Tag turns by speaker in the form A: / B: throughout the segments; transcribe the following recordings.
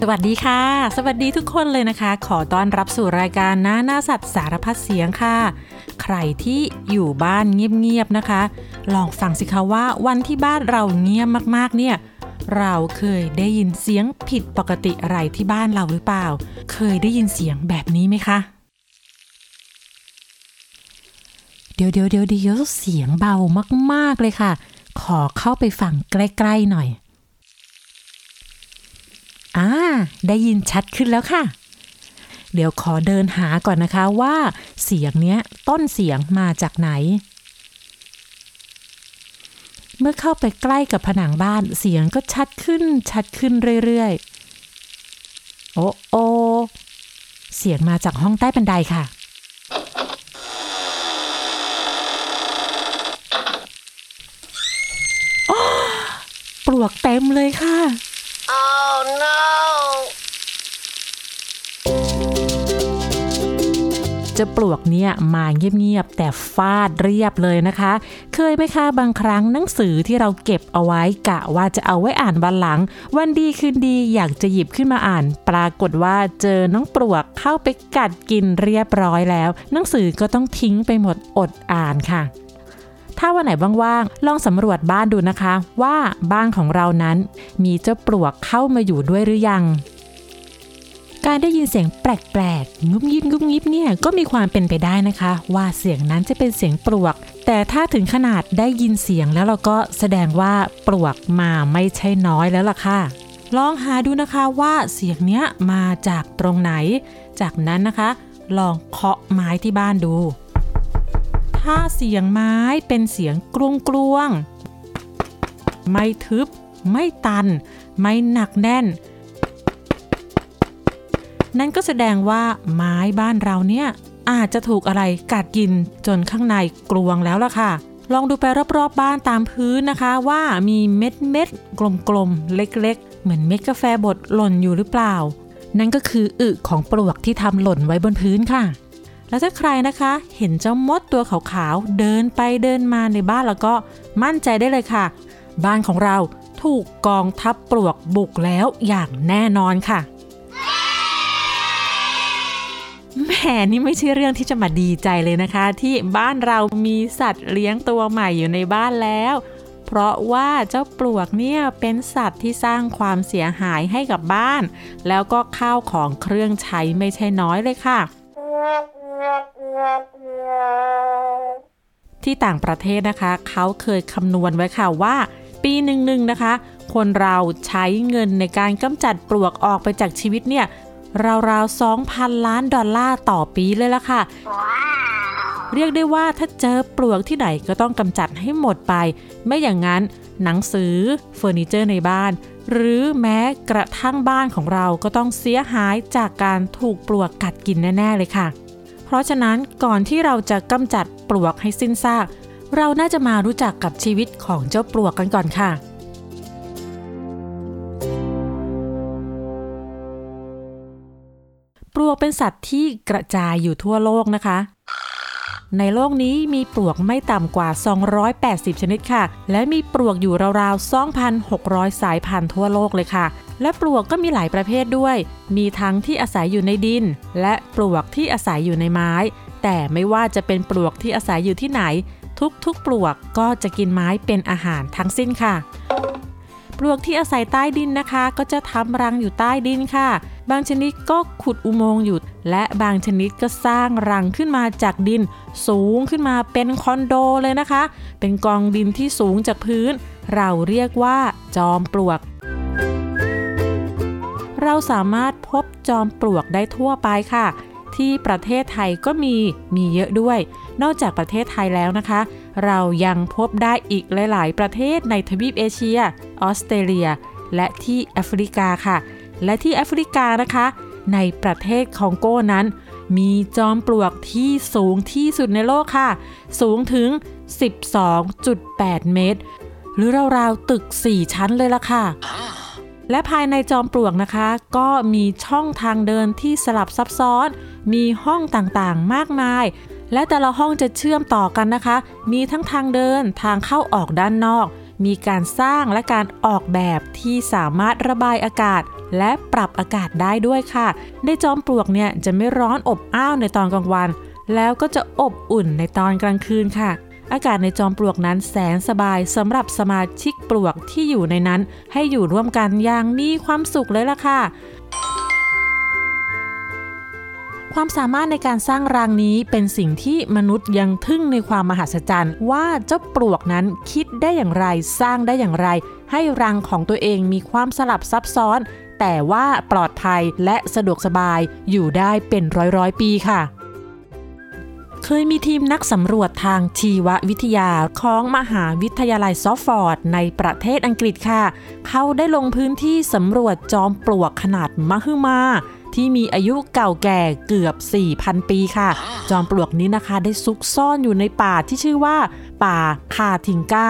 A: สวัสดีค่ะ สวัสดีทุกคนเลยนะคะ ขอต้อนรับสู่รายการน้าหน้าสัตว์สารพัดเสียงค่ะ ใครที่อยู่บ้านเงียบๆนะคะ ลองฟังสิคะว่าวันที่บ้านเราเงียบมากๆเนี่ยเราเคยได้ยินเสียงผิดปกติอะไรที่บ้านเราหรือเปล่า เคยได้ยินเสียงแบบนี้ไหมคะ เดี๋ยวเดี๋ยวเดี๋ยวเดี๋ยวเสียงเบามากๆเลยค่ะ ขอเข้าไปฟังใกล้ๆหน่อย อ่า ได้ยินชัดขึ้นแล้วค่ะ เดี๋ยวขอเดินหาก่อนนะคะว่า เสียงเนี้ยต้นเสียงมาจากไหน เมื่อเข้าไปใกล้กับผนังบ้านเสียงก็ชัดขึ้นชัดขึ้นเรื่อยๆ โอ้โอเสียงมาจากห้องใต้บันไดค่ะ ปลวกเต็มเลยค่ะ จะปลวกเนี่ยมาเงียบๆแต่ฟาดเรียบเลยนะคะ เคยไหมคะบางครั้งหนังสือที่เราเก็บเอาไว้กะว่าจะเอาไว้อ่านวันหลัง วันดีคืนดีอยากจะหยิบขึ้นมาอ่าน ปรากฏว่าเจอน้องปลวกเข้าไปกัดกินเรียบร้อยแล้ว หนังสือก็ต้องทิ้งไปหมดอดอ่านค่ะถ้าวันไหนว่างๆ ลองสำรวจบ้านดูนะคะ ว่าบ้านของเรานั้นมีเจ้าปลวกเข้ามาอยู่ด้วยหรือยัง การได้ยินเสียงแปลกๆ งุบงิบงุบงิบเนี่ยก็มีความเป็นไปได้นะคะ ว่าเสียงนั้นจะเป็นเสียงปลวก แต่ถ้าถึงขนาดได้ยินเสียงแล้วเราก็แสดงว่าปลวกมาไม่ใช่น้อยแล้วล่ะค่ะ ลองหาดูนะคะว่าเสียงเนี้ยมาจากตรงไหน จากนั้นนะคะ ลองเคาะไม้ที่บ้านดู ถ้าเสียงไม้เป็นเสียงกลวงกลวง ไม่ทึบ ไม่ตัน ไม่หนักแน่น นั่นก็แสดงว่าไม้บ้านเราเนี่ย อาจจะถูกอะไรกัดกินจนข้างในกลวงแล้วล่ะค่ะ ลองดูไปรอบๆบ้านตามพื้นนะคะ ว่ามีเม็ดเม็ดๆกลมๆ เล็กๆ เหมือนเม็ดกาแฟบดหล่นอยู่หรือเปล่า นั่นก็คืออึของปลวกที่ทำหล่นไว้บนพื้นค่ะ แล้วถ้าใครนะคะ เห็นเจ้ามดตัวขาวๆเดินไปเดินมาในบ้านแล้วก็มั่นใจได้เลยค่ะ บ้านของเราถูกกองทัพปลวกบุกแล้วอย่างแน่นอนค่ะ แหมนี่ไม่ใช่เรื่องที่จะมาดีใจเลยนะคะ ที่บ้านเรามีสัตว์เลี้ยงตัวใหม่อยู่ในบ้านแล้ว เพราะว่าเจ้าปลวกเนี่ยเป็นสัตว์ที่สร้างความเสียหายให้กับบ้าน แล้วก็ข้าวของเครื่องใช้ไม่ใช่น้อยเลยค่ะที่ต่างประเทศนะคะ เขาเคยคำนวณไว้ค่ะว่า ปีหนึ่งๆนะคะ คนเราใช้เงินในการกำจัดปลวกออกไปจากชีวิตเนี่ย ราวๆ 2,000 ล้านดอลลาร์ต่อปีเลยละค่ะ เรียกได้ว่าถ้าเจอปลวกที่ไหนก็ต้องกำจัดให้หมดไป ไม่อย่างนั้นหนังสือเฟอร์นิเจอร์ในบ้าน หรือแม้กระทั่งบ้านของเราก็ต้องเสียหายจากการถูกปลวกกัดกินแน่ ๆ เลยค่ะ เพราะฉะนั้นก่อนที่เราจะกำจัดปลวกให้สิ้นซาก เราน่าจะมารู้จักกับชีวิตของเจ้าปลวกกันก่อนค่ะ เป็นสัตว์ที่กระจายอยู่ทั่วโลกนะคะ ในโลกนี้มีปลวกไม่ต่ำกว่า 280 ชนิดค่ะ และมีปลวกอยู่ราวๆ 2,600 สายพันธุ์ทั่วโลกเลยค่ะ และปลวกก็มีหลายประเภทด้วย มีทั้งที่อาศัยอยู่ในดิน และปลวกที่อาศัยอยู่ในไม้ แต่ไม่ว่าจะเป็นปลวกที่อาศัยอยู่ที่ไหน ทุกๆ ปลวกก็จะกินไม้เป็นอาหารทั้งสิ้นค่ะ ปลวกที่อาศัยใต้ดินนะคะ ก็จะทำรังอยู่ใต้ดินค่ะ บางชนิดก็ขุดอุโมงค์อยู่ และบางชนิดก็สร้างรังขึ้นมาจากดิน สูงขึ้นมาเป็นคอนโดเลยนะคะ เป็นกองดินที่สูงจากพื้น เราเรียกว่าจอมปลวก เราสามารถพบจอมปลวกได้ทั่วไปค่ะ ที่ประเทศไทยก็มีมีเยอะด้วย นอกจากประเทศไทยแล้วนะคะ เรายังพบได้อีกหลาย ๆ ประเทศในทวีปเอเชีย ออสเตรเลีย และที่แอฟริกาค่ะ และที่แอฟริกานะคะ ในประเทศคองโก้นั้น มีจอมปลวกที่สูงที่สุดในโลกค่ะ สูงถึง 12.8 เมตร หรือราว ๆ ตึก 4 ชั้นเลยล่ะค่ะและภายในจอมปลวกนะคะ ก็มีช่องทางเดินที่สลับซับซ้อน มีห้องต่างๆ มากมาย และแต่ละห้องจะเชื่อมต่อกันนะคะ มีทั้งทางเดินทางเข้าออกด้านนอก มีการสร้างและการออกแบบที่สามารถระบายอากาศ และปรับอากาศได้ด้วยค่ะ ในจอมปลวกเนี่ยจะไม่ร้อนอบอ้าวในตอนกลางวัน แล้วก็จะอบอุ่นในตอนกลางคืนค่ะ อากาศในจอมปลวกนั้นแสนสบายสำหรับสมาชิกปลวกที่อยู่ในนั้น ให้อยู่ร่วมกันอย่างมีความสุขเลยล่ะค่ะ ความสามารถในการสร้างรังนี้เป็นสิ่งที่มนุษย์ยังทึ่งในความมหัศจรรย์ ว่าเจ้าปลวกนั้นคิดได้อย่างไรสร้างได้อย่างไร ให้รังของตัวเองมีความสลับซับซ้อน แต่ว่าปลอดภัยและสะดวกสบายอยู่ได้เป็นร้อยร้อยปีค่ะเคยมีทีมนักสำรวจทางชีววิทยาของมหาวิทยาลัยซอฟฟอร์ดในประเทศอังกฤษค่ะ เขาได้ลงพื้นที่สำรวจจอมปลวกขนาดมหึมา ที่มีอายุเก่าแก่เกือบ 4,000 ปีค่ะ จอมปลวกนี้นะคะได้ซุกซ่อนอยู่ในป่าที่ชื่อว่า ป่าคาทิงกา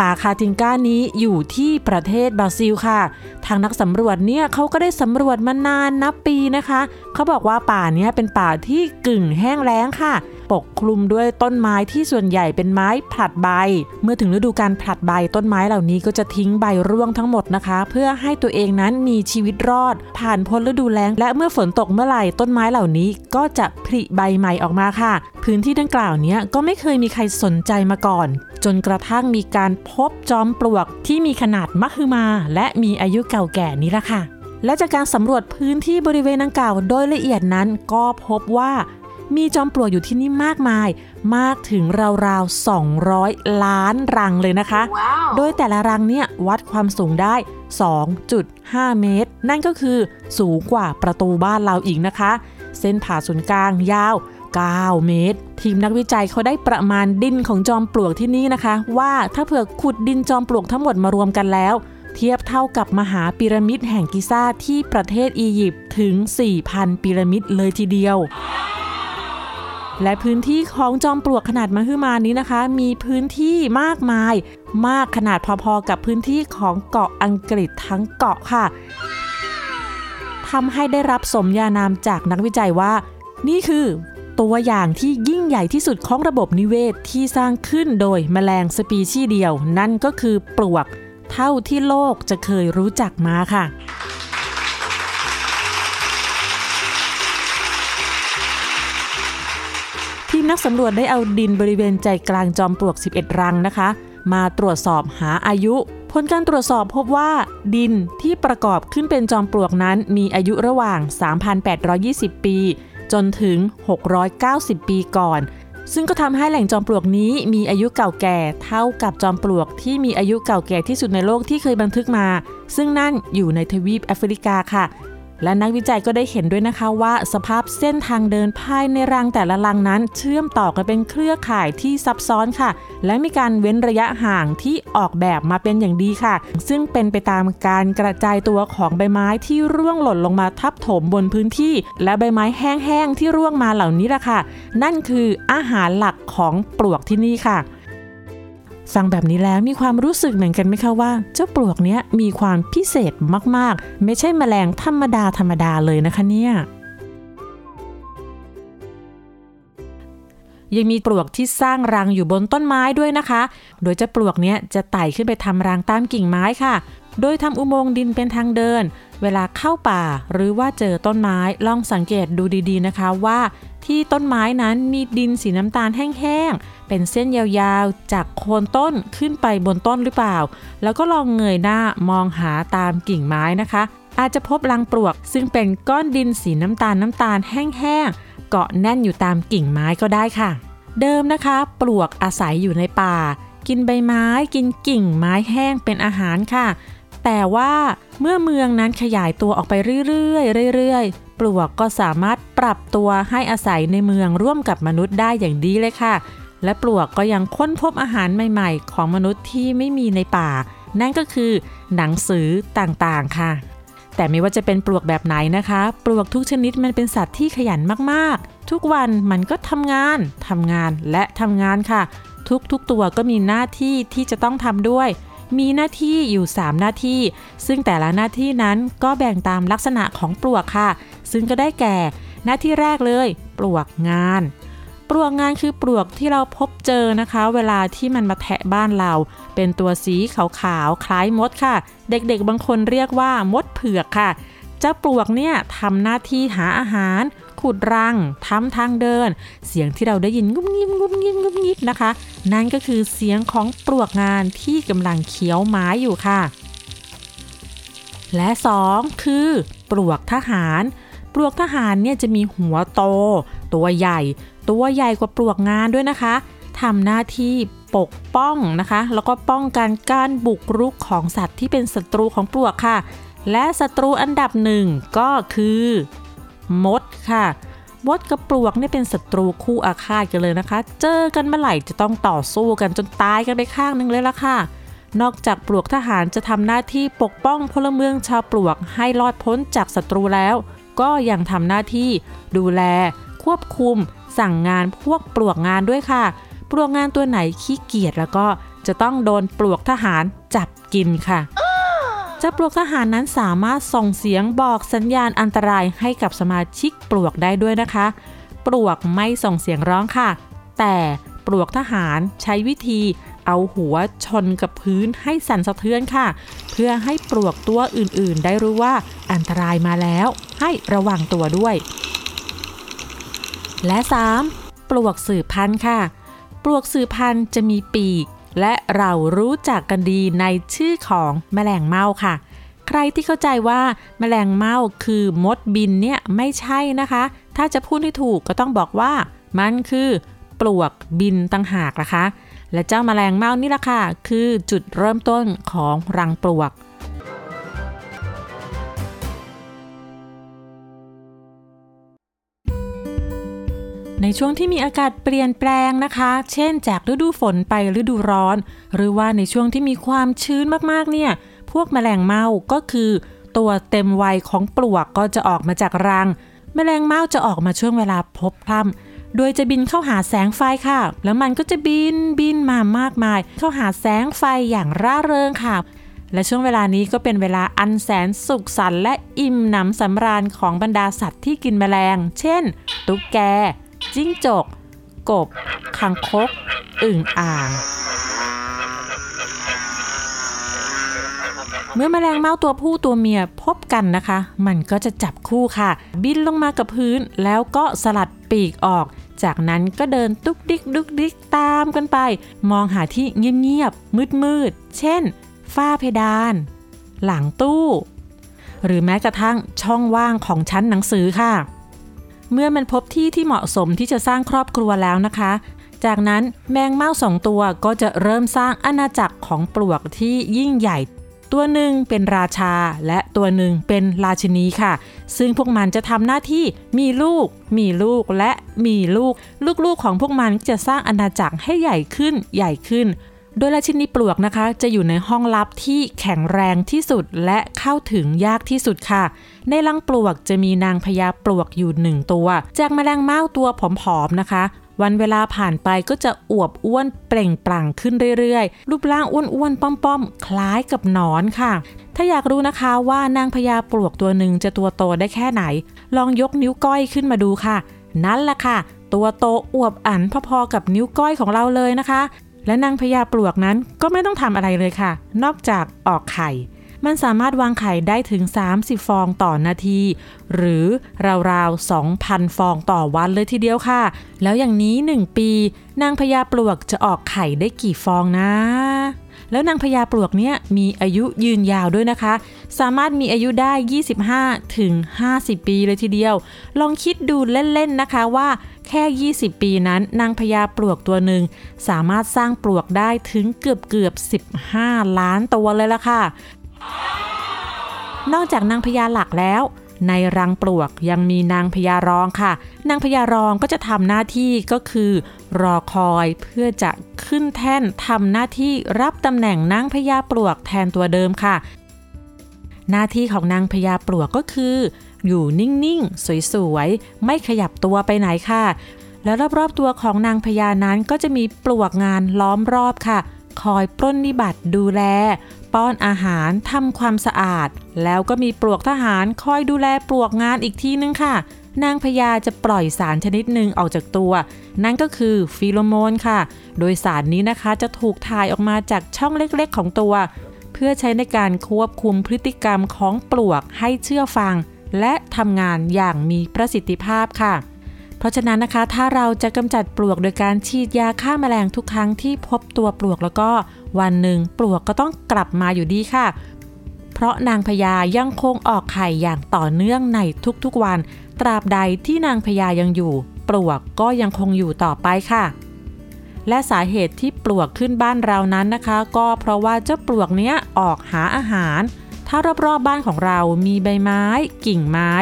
A: ป่าคาทิงก้านี้อยู่ที่ประเทศบราซิลค่ะ ทางนักสำรวจเนี่ยเขาก็ได้สำรวจมานานนับปีนะคะ เขาบอกว่าป่าเนี้ยเป็นป่าที่กึ่งแห้งแล้งค่ะ ปกคลุมด้วยต้นไม้ที่ส่วนใหญ่เป็นไม้ผลัดใบ เมื่อถึงฤดูการผลัดใบต้นไม้เหล่านี้ก็จะทิ้งใบร่วงทั้งหมดนะคะ เพื่อให้ตัวเองนั้นมีชีวิตรอด ผ่านพ้นฤดูแล้ง และเมื่อฝนตกเมื่อไหร่ต้นไม้เหล่านี้ก็จะผลิใบใหม่ออกมาค่ะ พื้นที่ดังกล่าวนี้ก็ไม่เคยมีใครสนใจมาก่อน จนกระทั่งมีการพบจอมปลวกที่มีขนาดมหึมา และมีอายุเก่าแก่นี้ละค่ะ และจากการสำรวจพื้นที่บริเวณดังกล่าวโดยละเอียดนั้นก็พบว่ามีจอมปลวกอยู่ที่นี่มากมาย มากถึงราวๆ 200 ล้านรังเลยนะคะ
B: Wow.
A: โดยแต่ละรังเนี่ยวัดความสูงได้ 2.5 เมตร นั่นก็คือสูงกว่าประตูบ้านเราอีกนะคะ เส้นผ่าศูนย์กลางยาว 9 เมตร ทีมนักวิจัยเขาได้ประมาณดินของจอมปลวกที่นี่นะคะ ว่าถ้าเผื่อขุดดินจอมปลวกทั้งหมดมารวมกันแล้ว เทียบเท่ากับมหาพีระมิดแห่งกิซ่าที่ประเทศอียิปต์ถึง 4,000พีระมิดเลยทีเดียว และพื้นที่ของจอมปลวกขนาดมหึมานี้นะคะ มีพื้นที่มากมาย มากขนาดพอๆกับพื้นที่ของเกาะอังกฤษทั้งเกาะค่ะทำให้ได้รับสมญานามจากนักวิจัยว่า นี่คือตัวอย่างที่ยิ่งใหญ่ที่สุดของระบบนิเวศที่สร้างขึ้นโดยแมลงสปีชีส์เดียว นั่นก็คือปลวก เท่าที่โลกจะเคยรู้จักมาค่ะ ทีมนักสำรวจได้เอาดินบริเวณใจกลางจอมปลวก 11 รังนะคะ มาตรวจสอบหาอายุ ผลการตรวจสอบพบว่า ดินที่ประกอบขึ้นเป็นจอมปลวกนั้นมีอายุระหว่าง 3,820 ปี จนถึง 690 ปีก่อน ซึ่งก็ทำให้แหล่งจอมปลวกนี้มีอายุเก่าแก่เท่ากับจอมปลวกที่มีอายุเก่าแก่ที่สุดในโลกที่เคยบันทึกมา ซึ่งนั่นอยู่ในทวีปแอฟริกาค่ะ และนักวิจัยก็ได้เห็นด้วยนะคะว่า สภาพเส้นทางเดินภายในรังแต่ละรังนั้น เชื่อมต่อกันเป็นเครือข่ายที่ซับซ้อนค่ะ และมีการเว้นระยะห่างที่ออกแบบมาเป็นอย่างดีค่ะ ซึ่งเป็นไปตามการกระจายตัวของใบไม้ที่ร่วงหล่นลงมาทับถมบนพื้นที่ และใบไม้แห้งๆที่ร่วงมาเหล่านี้ล่ะค่ะ นั่นคืออาหารหลักของปลวกที่นี่ค่ะ ฟังแบบนี้แล้วมีความรู้สึกเหมือนกันไหมคะว่า เจ้าปลวกเนี้ยมีความพิเศษมากๆ ไม่ใช่แมลงธรรมดาธรรมดาเลยนะคะเนี่ยยังมีปลวกที่สร้างรังอยู่บนต้นไม้ด้วยนะคะ โดยเจ้าปลวกเนี้ยจะไต่ขึ้นไปทำรังตามกิ่งไม้ค่ะ โดยทำอุโมงค์ดินเป็นทางเดิน เวลาเข้าป่าหรือว่าเจอต้นไม้ลองสังเกตดูดีๆนะคะว่า ที่ต้นไม้นั้นมีดินสีน้ำตาลแห้งๆ เป็นเส้นยาวๆ จากโคนต้นขึ้นไปบนต้นหรือเปล่า แล้วก็ลองเงยหน้ามองหาตามกิ่งไม้นะคะ อาจจะพบรังปลวก ซึ่งเป็นก้อนดินสีน้ำตาลน้ำตาลแห้งๆ เกาะแน่นอยู่ตามกิ่งไม้ก็ได้ค่ะ เดิมนะคะ ปลวกอาศัยอยู่ในป่า กินใบไม้ กินกิ่งไม้แห้งเป็นอาหารค่ะ แต่ว่าเมื่อเมืองนั้นขยายตัวออกไปเรื่อยๆเรื่อยๆ ปลวกก็สามารถปรับตัวให้อาศัยในเมืองร่วมกับมนุษย์ได้อย่างดีเลยค่ะ และปลวกก็ยังค้นพบอาหารใหม่ๆ ของมนุษย์ที่ไม่มีในป่า นั่นก็คือหนังสือต่างๆค่ะ แต่ไม่ว่าจะเป็นปลวกแบบไหนนะคะ ปลวกทุกชนิดมันเป็นสัตว์ที่ขยันมากๆ ทุกวันมันก็ทำงานทำงานและทำงานค่ะ ทุกๆตัวก็มีหน้าที่ที่จะต้องทำด้วย มีหน้าที่อยู่ 3 หน้าที่ ซึ่งแต่ละหน้าที่นั้นก็แบ่งตามลักษณะของปลวกค่ะ ซึ่งก็ได้แก่ หน้าที่แรกเลย ปลวกงาน ปลวกงานคือปลวกที่เราพบเจอนะคะ เวลาที่มันมาแทะบ้านเรา เป็นตัวสีขาวๆคล้ายมดค่ะ เด็กๆบางคนเรียกว่ามดเผือกค่ะเจ้าปลวกเนี่ยทำหน้าที่หาอาหาร ขุดรังทำทางเดิน เสียงที่เราได้ยินงุบงิบงุบงิบงุบงิบนะคะ นั่นก็คือเสียงของปลวกงานที่กำลังเคี้ยวไม้อยู่ค่ะ และ 2 คือปลวกทหารปลวกทหารเนี่ยจะมีหัวโต ตัวใหญ่ ตัวใหญ่กว่าปลวกงานด้วยนะคะทำหน้าที่ปกป้องนะคะ แล้วก็ป้องกันการบุกรุกของสัตว์ที่เป็นศัตรูของปลวกค่ะ และศัตรูอันดับหนึ่งก็คือ มดค่ะมดกับปลวกเนี่ยเป็นศัตรูคู่อาฆาตกันเลยนะคะ เจอกันเมื่อไหร่จะต้องต่อสู้กันจนตายกันไปข้างหนึงเลยละค่ะ นอกจากปลวกทหารจะทำหน้าที่ปกป้องพลเมืองชาวปลวกให้รอดพ้นจากศัตรูแล้ว ก็ยังทำหน้าที่ดูแล ควบคุม สั่งงานพวกปลวกงานด้วยค่ะ ปลวกงานตัวไหนขี้เกียจแล้วก็จะต้องโดนปลวกทหารจับกินค่ะ จ้าปลวกทหารนั้นสามารถส่งเสียงบอกสัญญาณอันตรายให้กับสมาชิกปลวกได้ด้วยนะคะ ปลวกไม่ส่งเสียงร้องค่ะ แต่ปลวกทหารใช้วิธีเอาหัวชนกับพื้นให้สั่นสะเทือนค่ะ เพื่อให้ปลวกตัวอื่นๆ ได้รู้ว่าอันตรายมาแล้ว ให้ระวังตัวด้วย และ 3. ปลวกสืบพันธุ์ค่ะ ปลวกสืบพันธุ์จะมีปีก และเรารู้จักกันดีในชื่อของแมลงเม่าค่ะ ใครที่เข้าใจว่าแมลงเม่าคือมดบินเนี่ยไม่ใช่นะคะ ถ้าจะพูดให้ถูกก็ต้องบอกว่า มันคือปลวกบินต่างหากนะคะ และเจ้าแมลงเม่านี่แหละค่ะ คือจุดเริ่มต้นของรังปลวก ในช่วงที่มีอากาศเปลี่ยนแปลงนะคะ เช่น จากฤดูฝนไปฤดูร้อน หรือว่าในช่วงที่มีความชื้นมากๆเนี่ย พวกแมลงเม่าก็คือ ตัวเต็มวัยของปลวกก็จะออกมาจากรังแมลงเม่าจะออกมาช่วงเวลาพบพร่ำโดยจะบินเข้าหาแสงไฟค่ะ แล้วมันก็จะบินบินมามากมาย เข้าหาแสงไฟอย่างร่าเริงค่ะ และช่วงเวลานี้ก็เป็นเวลาอันแสนสุขสันต์และอิ่มหนำสำราญของบรรดาสัตว์ที่กินแมลง เช่น ตุ๊กแก จิ้งจก กบคังคก อึ่งอ่าง เมื่อแมลงเม่าตัวผู้ตัวเมียพบกันนะคะ มันก็จะจับคู่ค่ะ บินลงมากับพื้นแล้วก็สลัดปีกออก จากนั้นก็เดินตุกดิกดุกดิกตามกันไป มองหาที่เงียบๆมืดๆเช่น ฝ้าเพดาน หลังตู้ หรือแม้กระทั่งช่องว่างของชั้นหนังสือค่ะ เมื่อมันพบที่ที่เหมาะสมที่จะสร้างครอบครัวแล้วนะคะ จากนั้นแมงเม่าสองตัวก็จะเริ่มสร้างอาณาจักรของปลวกที่ยิ่งใหญ่ ตัวหนึ่งเป็นราชาและตัวหนึ่งเป็นราชินีค่ะ ซึ่งพวกมันจะทำหน้าที่มีลูก มีลูกและมีลูก ลูกๆของพวกมันจะสร้างอาณาจักรให้ใหญ่ขึ้นใหญ่ขึ้นโดยราชินีปลวกนะคะ จะอยู่ในห้องลับที่แข็งแรงที่สุดและเข้าถึงยากที่สุดค่ะ ในรังปลวกจะมีนางพญาปลวกอยู่หนึ่งตัว จากแมลงเม่าตัวผอมๆนะคะ วันเวลาผ่านไปก็จะอวบอ้วนเปล่งปลั่งขึ้นเรื่อยๆ รูปร่างอ้วนๆป้อมๆ คล้ายกับหนอนค่ะ ถ้าอยากรู้นะคะว่านางพญาปลวกตัวหนึ่งจะตัวโตได้แค่ไหน ลองยกนิ้วก้อยขึ้นมาดูค่ะ นั่นแหละค่ะ ตัวโตอวบอันพอๆกับนิ้วก้อยของเราเลยนะคะและนางพญาปลวกนั้นก็ไม่ต้องทำอะไรเลยค่ะ นอกจากออกไข่ มันสามารถวางไข่ได้ถึง 30 ฟองต่อนาที หรือราวๆ 2,000 ฟองต่อวันเลยทีเดียวค่ะ แล้วอย่างนี้ 1 ปี นางพญาปลวกจะออกไข่ได้กี่ฟองนะ แล้วนางพญาปลวกเนี่ยมีอายุยืนยาวด้วยนะคะ สามารถมีอายุได้ 25 ถึง 50 ปีเลยทีเดียว ลองคิดดูเล่นๆนะคะว่าแค่ 20 ปีนั้น นางพญาปลวกตัวหนึ่ง สามารถสร้างปลวกได้ถึงเกือบเกือบ 15 ล้านตัวเลยละค่ะ นอกจากนางพญาหลักแล้ว ในรังปลวกยังมีนางพญารองค่ะ นางพญารองก็จะทำหน้าที่ก็คือ รอคอยเพื่อจะขึ้นแท่นทำหน้าที่รับตำแหน่งนางพญาปลวกแทนตัวเดิมค่ะ หน้าที่ของนางพญาปลวกก็คือ อยู่นิ่งๆ สวยๆ ไม่ขยับตัวไปไหนค่ะ แล้วรอบๆตัวของนางพญานั้นก็จะมีปลวกงานล้อมรอบค่ะ คอยปล้นนิบัติดูแล ป้อนอาหารทำความสะอาด แล้วก็มีปลวกทหารคอยดูแลปลวกงานอีกทีนึงค่ะ นางพญาจะปล่อยสารชนิดหนึ่งออกจากตัว นั่นก็คือฟีโรโมนค่ะ โดยสารนี้นะคะจะถูกถ่ายออกมาจากช่องเล็กๆ ของตัว เพื่อใช้ในการควบคุมพฤติกรรมของปลวกให้เชื่อฟัง และทำงานอย่างมีประสิทธิภาพค่ะ เพราะฉะนั้นนะคะ ถ้าเราจะกำจัดปลวกโดยการฉีดยาฆ่าแมลงทุกครั้งที่พบตัวปลวกแล้วก็วันหนึ่งปลวกก็ต้องกลับมาอยู่ดีค่ะ เพราะนางพญายังคงออกไข่อย่างต่อเนื่องในทุกๆวัน ตราบใดที่นางพญายังอยู่ ปลวกก็ยังคงอยู่ต่อไปค่ะ และสาเหตุที่ปลวกขึ้นบ้านเรานั้นนะคะ ก็เพราะว่าเจ้าปลวกเนี้ยออกหาอาหาร ถ้ารอบๆบบ้านของเรามีใบไม้ กิ่งไม้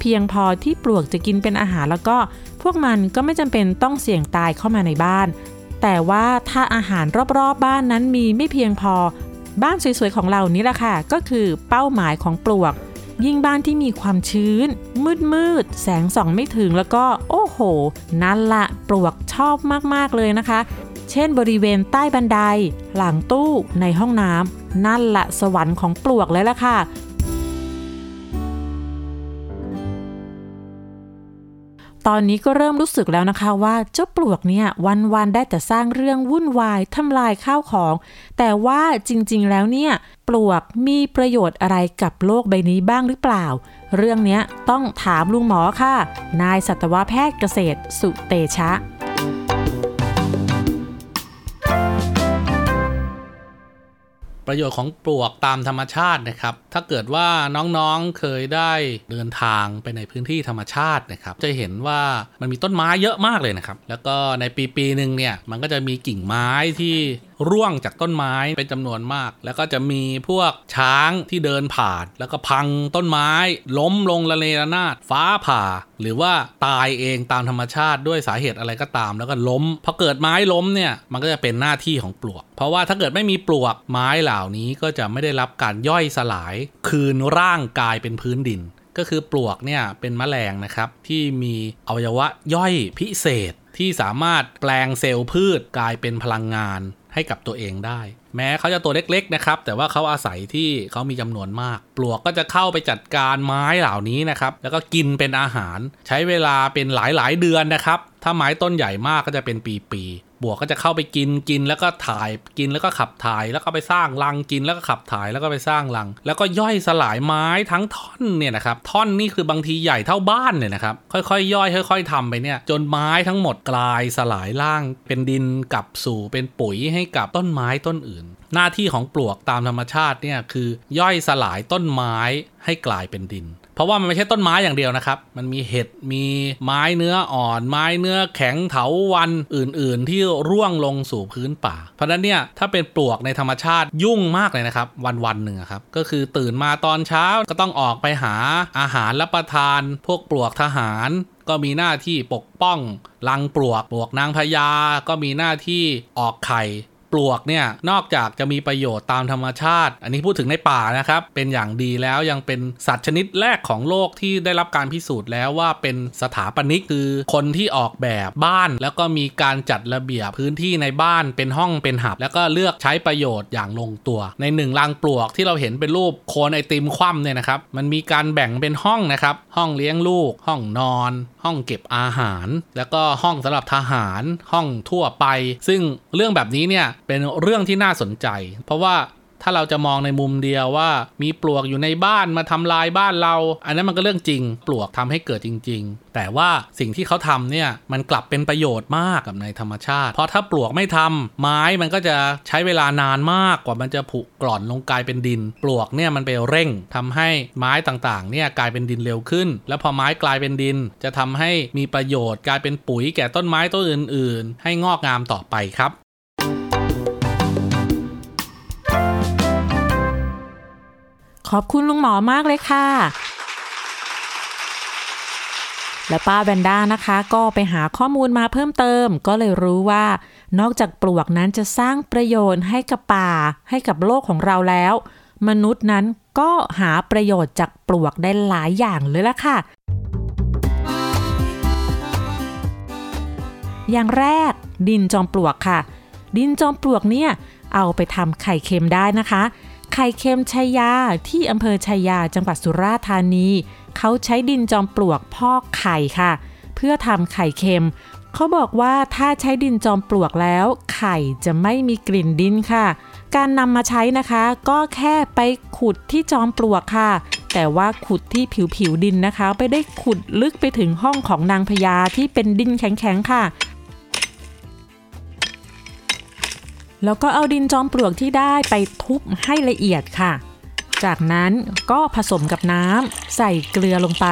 A: เพียงพอที่ปลวกจะกินเป็นอาหารแล้วก็ พวกมันก็ไม่จำเป็นต้องเสี่ยงตายเข้ามาในบ้าน แต่ว่าถ้าอาหารรอบๆบบ้านนั้นมีไม่เพียงพอ บ้านสวยๆของเรานี่แหละค่ะ ก็คือเป้าหมายของปลวก ยิ่งบ้านที่มีความชื้น มืดๆแสงส่องไม่ถึงแล้วก็ โอ้โห นั่นละปลวกชอบมากๆเลยนะคะ เช่นบริเวณใต้บันได หลังตู้ในห้องน้ำนั่นละสวรรค์ของปลวกเลยล่ะค่ะ ตอนนี้ก็เริ่มรู้สึกแล้วนะคะว่าเจ้าปลวกเนี่ยวันๆได้แต่สร้างเรื่องวุ่นวายทำลายข้าวของ แต่ว่าจริงๆแล้วเนี่ยปลวกมีประโยชน์อะไรกับโลกใบนี้บ้างหรือเปล่า เรื่องนี้ต้องถามลุงหมอค่ะ นายสัตวแพทย์เกษตรสุเตชะ
C: ประโยชน์ของปลวกตามธรรมชาตินะครับ ถ้าเกิดว่าน้องๆเคยได้เดินทางไปในพื้นที่ธรรมชาตินะครับ จะเห็นว่ามันมีต้นไม้เยอะมากเลยนะครับ แล้วก็ในปีปีหนึ่งเนี่ยมันก็จะมีกิ่งไม้ที่ ร่วงจากต้นไม้เป็นจำนวนมาก แล้วก็จะมีพวกช้างที่เดินผ่าน แล้วก็พังต้นไม้ ล้มลงละเลระนาดฟ้าผ่า หรือว่าตายเองตามธรรมชาติด้วยสาเหตุอะไรก็ตาม แล้วก็ล้มพอเกิดไม้ล้มเนี่ยมันก็จะเป็นหน้าที่ของปลวก เพราะว่าถ้าเกิดไม่มีปลวกไม้เหล่านี้ก็จะไม่ได้รับการย่อยสลาย คืนร่างกายเป็นพื้นดิน ก็คือปลวกเนี่ยเป็นแมลงนะครับที่มีอวัยวะย่อยพิเศษที่สามารถแปลงเซลล์พืชกลายเป็นพลังงาน ให้กับตัวเองได้ แม้เขาจะตัวเล็กๆนะครับ แต่ว่าเขาอาศัยที่เขามีจำนวนมาก ปลวกก็จะเข้าไปจัดการไม้เหล่านี้นะครับ แล้วก็กินเป็นอาหาร ใช้เวลาเป็นหลายๆเดือนนะครับ ถ้าไม้ต้นใหญ่มากก็จะเป็นปีๆ บวกก็จะเข้าไปกินกินแล้วก็ถ่ายกินแล้วก็ขับถ่าย แล้วก็ไปสร้างรังกินแล้วก็ขับถ่ายแล้วก็ไปสร้างรัง แล้วก็ย่อยสลายไม้ทั้งท่อนเนี่ยนะครับท่อนนี่คือบางทีใหญ่เท่าบ้านเนี่ยนะครับค่อยๆย่อยค่อย ๆทำไปเนี่ยจนไม้ทั้งหมดกลายสลายร่างเป็นดินกลับสู่เป็นปุ๋ยให้กับต้นไม้ต้นอื่น หน้าที่ของปลวกตามธรรมชาติเนี่ยคือย่อยสลายต้นไม้ให้กลายเป็นดิน ราะว่ามันไม่ใช่ต้นไม้อย่างเดียวนะครับ มันมีเห็ด มีไม้เนื้ออ่อน ไม้เนื้อแข็งเถาวันอื่น ๆ ที่ร่วงลงสู่พื้นป่า เพราะนั้นเนี่ยถ้าเป็นปลวกในธรรมชาติยุ่งมากเลยนะครับ วันวันๆหนึ่งครับ ก็คือตื่นมาตอนเช้าก็ต้องออกไปหาอาหารรับประทาน พวกปลวกทหารก็มีหน้าที่ปกป้องรังปลวก ปลวกนางพญาก็มีหน้าที่ออกไข่ ปลวกเนี่ยนอกจากจะมีประโยชน์ตามธรรมชาติ อันนี้พูดถึงในป่านะครับ เป็นอย่างดีแล้วยังเป็นสัตว์ชนิดแรกของโลกที่ได้รับการพิสูจน์แล้วว่าเป็นสถาปนิกคือคนที่ออกแบบบ้าน แล้วก็มีการจัดระเบียบพื้นที่ในบ้านเป็นห้องเป็นหับ แล้วก็เลือกใช้ประโยชน์อย่างลงตัว ในหนึ่งรังปลวกที่เราเห็นเป็นรูปโคนไอติมคว่ำเนี่ยนะครับมันมีการแบ่งเป็นห้องนะครับห้องเลี้ยงลูก ห้องนอนห้องเก็บอาหาร แล้วก็ห้องสำหรับทหารห้องทั่วไป ซึ่งเรื่องแบบนี้เนี่ยเป็นเรื่องที่น่าสนใจ เพราะว่า ถ้าเราจะมองในมุมเดียวว่า มีปลวกอยู่ในบ้านมาทำลายบ้านเรา อันนั้นมันก็เรื่องจริง ปลวกทำให้เกิดจริง ๆ แต่ว่าสิ่งที่เขาทำเนี่ยมันกลับเป็นประโยชน์มากกับในธรรมชาติ เพราะถ้าปลวกไม่ทำไม้มันก็จะใช้เวลานานมากกว่ามันจะผุกร่อนลงกลายเป็นดิน ปลวกเนี่ยมันไปเร่งทำให้ไม้ต่างๆเนี่ยกลายเป็นดินเร็วขึ้น แล้วพอไม้กลายเป็นดิน จะทำให้มีประโยชน์กลายเป็นปุ๋ยแก่ต้นไม้ต้นอื่น ๆ ให้งอกงามต่อไปครับ
A: ขอบคุณลุงหมอมากเลยค่ะ และป้าแวนด้านะคะ ก็ไปหาข้อมูลมาเพิ่มเติม ก็เลยรู้ว่านอกจากปลวกนั้นจะสร้างประโยชน์ให้กับป่า ให้กับโลกของเราแล้ว มนุษย์นั้นก็หาประโยชน์จากปลวกได้หลายอย่างเลยละค่ะ อย่างแรกดินจอมปลวกค่ะ ดินจอมปลวกเนี่ยเอาไปทำไข่เค็มได้นะคะ ไข่เค็มชัยยาที่อำเภอชัยยาจังหวัดสุราษฎร์ธานี เขาใช้ดินจอมปลวกพอกไข่ค่ะ เพื่อทำไข่เค็ม เขาบอกว่าถ้าใช้ดินจอมปลวกแล้ว ไข่จะไม่มีกลิ่นดินค่ะ การนำมาใช้นะคะ ก็แค่ไปขุดที่จอมปลวกค่ะ แต่ว่าขุดที่ผิวผิวดินนะคะ ไปได้ขุดลึกไปถึงห้องของนางพญาที่เป็นดินแข็งๆค่ะ แล้วก็เอาดินจอมปลวกที่ได้ไปทุบให้ละเอียดค่ะ จากนั้นก็ผสมกับน้ำใส่เกลือลงไป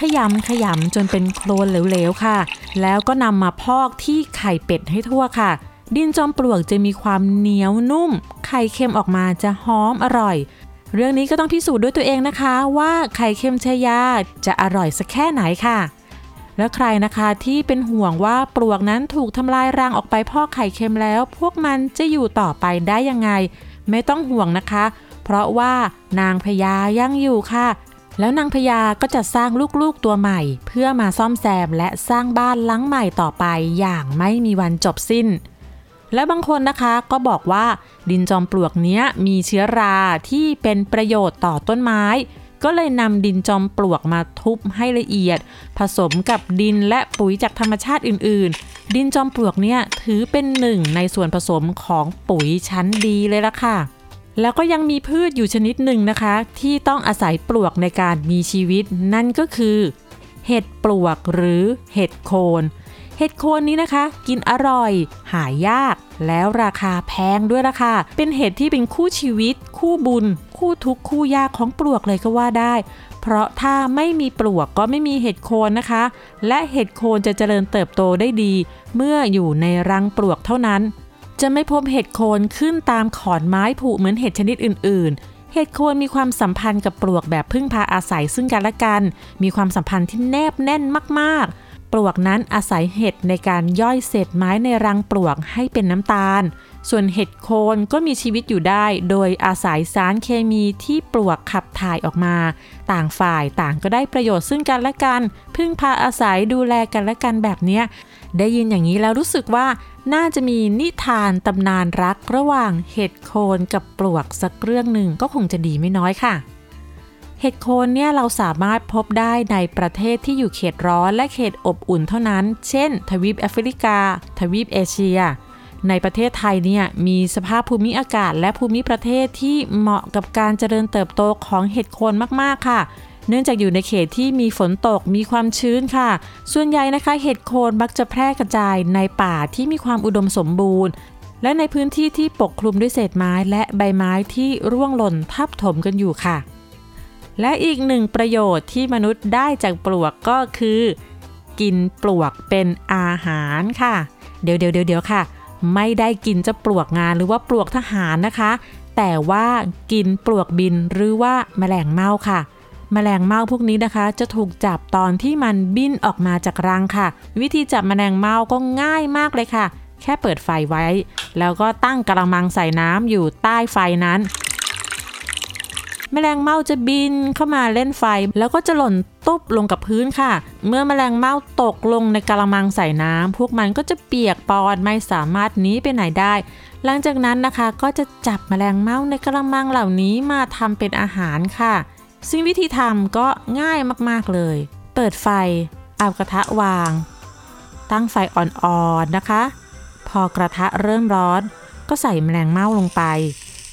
A: ขยำขยำจนเป็นโคลนเหลวๆค่ะ แล้วก็นำมาพอกที่ไข่เป็ดให้ทั่วค่ะ ดินจอมปลวกจะมีความเหนียวนุ่ม ไข่เค็มออกมาจะหอมอร่อย เรื่องนี้ก็ต้องพิสูจน์ด้วยตัวเองนะคะ ว่าไข่เค็มชายาจะอร่อยสักแค่ไหนค่ะ แล้วใครนะคะที่เป็นห่วงว่าปลวกนั้นถูกทำลายรังออกไปพอกไข่เค็มแล้ว พวกมันจะอยู่ต่อไปได้ยังไง ไม่ต้องห่วงนะคะ เพราะว่านางพญายังอยู่ค่ะ แล้วนางพญาก็จะสร้างลูกๆตัวใหม่ เพื่อมาซ่อมแซมและสร้างบ้านหลังใหม่ต่อไปอย่างไม่มีวันจบสิ้น และบางคนนะคะก็บอกว่าดินจอมปลวกเนี้ยมีเชื้อราที่เป็นประโยชน์ต่อต้นไม้ ก็เลยนำดินจอมปลวกมาทุบให้ละเอียด ผสมกับดินและปุ๋ยจากธรรมชาติอื่น ๆ ดินจอมปลวกเนี่ยถือเป็นหนึ่งในส่วนผสมของปุ๋ยชั้นดีเลยละค่ะ แล้วก็ยังมีพืชอยู่ชนิดหนึ่งนะคะ ที่ต้องอาศัยปลวกในการมีชีวิต นั่นก็คือ เห็ดปลวกหรือเห็ดโคนเห็ดโคนนี้นะคะ กินอร่อย หายาก แล้วราคาแพงด้วยล่ะค่ะ เป็นเห็ดที่เป็นคู่ชีวิต คู่บุญ คู่ทุกคู่ยากของปลวกเลยก็ว่าได้ เพราะถ้าไม่มีปลวกก็ไม่มีเห็ดโคนนะคะ และเห็ดโคนจะเจริญเติบโตได้ดี เมื่ออยู่ในรังปลวกเท่านั้น จะไม่พบเห็ดโคนขึ้นตามขอนไม้ผุเหมือนเห็ดชนิดอื่น ๆเห็ดโคนมีความสัมพันธ์กับปลวกแบบพึ่งพาอาศัยซึ่งกันและกัน มีความสัมพันธ์ที่แนบแน่นมากๆ ปลวกนั้นอาศัยเห็ดในการย่อยเศษไม้ในรังปลวกให้เป็นน้ำตาล ส่วนเห็ดโคนก็มีชีวิตอยู่ได้ โดยอาศัยสารเคมีที่ปลวกขับถ่ายออกมา ต่างฝ่ายต่างก็ได้ประโยชน์ซึ่งกันและกัน พึ่งพาอาศัยดูแลกันและกันแบบเนี้ย ได้ยินอย่างนี้แล้วรู้สึกว่าน่าจะมีนิทานตำนานรักระหว่างเห็ดโคนกับปลวกสักเรื่องหนึ่งก็คงจะดีไม่น้อยค่ะ เห็ดโคนเนี่ยเราสามารถพบได้ในประเทศที่อยู่เขตร้อนและเขตอบอุ่นเท่านั้น เช่น ทวีปแอฟริกา ทวีปเอเชีย ในประเทศไทยเนี่ยมีสภาพภูมิอากาศและภูมิประเทศที่เหมาะกับการเจริญเติบโตของเห็ดโคนมากๆค่ะ เนื่องจากอยู่ในเขตที่มีฝนตกมีความชื้นค่ะ ส่วนใหญ่นะคะเห็ดโคนมักจะแพร่กระจายในป่าที่มีความอุดมสมบูรณ์และในพื้นที่ที่ปกคลุมด้วยเศษไม้และใบไม้ที่ร่วงหล่นทับถมกันอยู่ค่ะ และอีกหนึ่งประโยชน์ที่มนุษย์ได้จากปลวกก็คือ กินปลวกเป็นอาหารค่ะ เดี๋ยวเดี๋ยวเดี๋ยวค่ะ ไม่ได้กินจะปลวกงานหรือว่าปลวกทหารนะคะ แต่ว่ากินปลวกบินหรือว่าแมลงเม่าค่ะแมลงเม่าพวกนี้นะคะ จะถูกจับตอนที่มันบินออกมาจากรังค่ะ วิธีจับแมลงเม่าก็ง่ายมากเลยค่ะ แค่เปิดไฟไว้ แล้วก็ตั้งกระมังใส่น้ำอยู่ใต้ไฟนั้น แมลงเม่าจะบินเข้ามาเล่นไฟ แล้วก็จะหล่นตุ๊บลงกับพื้นค่ะ เมื่อแมลงเม่าตกลงในกระมังใส่น้ำพวกมันก็จะเปียกปอนไม่สามารถหนีไปไหนได้ หลังจากนั้นนะคะก็จะจับแมลงเม่าในกระมังเหล่านี้มาทำเป็นอาหารค่ะ ซึ่งวิธีทำก็ง่ายมากๆเลย เปิดไฟเอากระทะวาง ตั้งไฟอ่อนๆนะคะ พอกระทะเริ่มร้อน ก็ใส่แมลงเม่าลงไป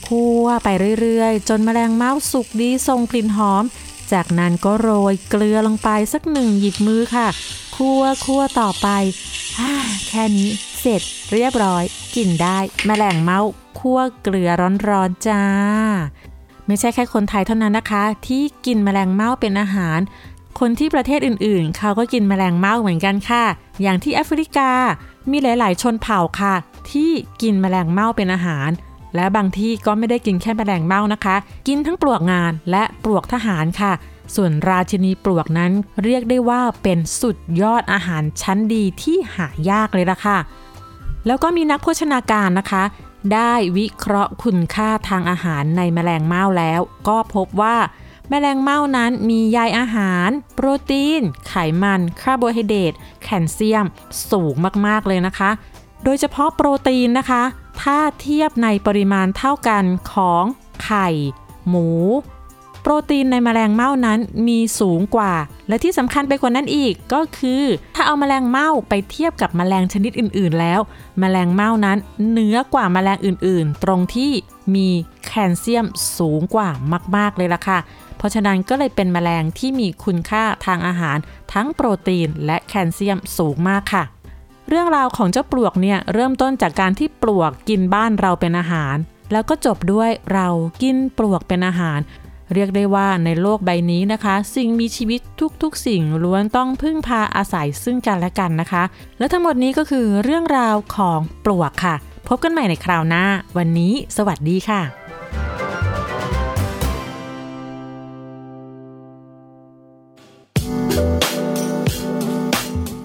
A: คั่วไปเรื่อยๆ จนแมลงเม่าสุกดีทรงกลิ่นหอม จากนั้นก็โรยเกลือลงไปสักหนึ่งหยิบมือค่ะ คั่วคั่วต่อไปอแค่นี้เสร็จเรียบร้อย กินได้แมลงเม่าคั่วเกลือร้อนๆจ้า ไม่ใช่แค่คนไทยเท่านั้นนะคะ ที่กินแมลงเม่าเป็นอาหาร คนที่ประเทศอื่นๆ เขาก็กินแมลงเม่าเหมือนกันค่ะ อย่างที่แอฟริกามีหลาย ๆ ชนเผ่าค่ะ ที่กินแมลงเม่าเป็นอาหาร และบางที่ก็ไม่ได้กินแค่แมลงเม่านะคะ กินทั้งปลวกงานและปลวกทหารค่ะ ส่วนราชินีปลวกนั้นเรียกได้ว่าเป็นสุดยอดอาหารชั้นดีที่หายากเลยละค่ะ แล้วก็มีนักโภชนาการนะคะ ได้วิเคราะห์คุณค่าทางอาหารในแมลงเม่าแล้ว ก็พบว่าแมลงเม่านั้นมีใยอาหาร โปรตีน ไขมัน คาร์โบไฮเดรตแคลเซียม สูงมาก ๆ เลยนะคะ โดยเฉพาะโปรตีนนะคะ ถ้าเทียบในปริมาณเท่ากันของไข่ หมู โปรตีนในแมลงเม่านั้นมีสูงกว่า และที่สำคัญไปกว่านั้นอีกก็คือ ถ้าเอาแมลงเม่าไปเทียบกับแมลงชนิดอื่น ๆ แล้ว แมลงเม่านั้นเนื้อกว่าแมลงอื่น ๆ ตรงที่มีแคลเซียมสูงกว่ามาก ๆ เลยล่ะค่ะเพราะฉะนั้นก็เลยเป็นแมลงที่มีคุณค่าทางอาหาร ทั้งโปรตีนและแคลเซียมสูงมากค่ะ เรื่องราวของเจ้าปลวกเนี่ยเริ่มต้นจากการที่ปลวกกินบ้านเราเป็นอาหาร แล้วก็จบด้วยเรากินปลวกเป็นอาหาร เรียกได้ว่าในโลกใบนี้นะคะ สิ่งมีชีวิตทุกๆ สิ่งล้วนต้องพึ่งพาอาศัยซึ่งกันและกันนะคะ และทั้งหมดนี้ก็คือเรื่องราวของปลวกค่ะ พบกันใหม่ในคราวหน้า วันนี้ สวัสดีค่ะ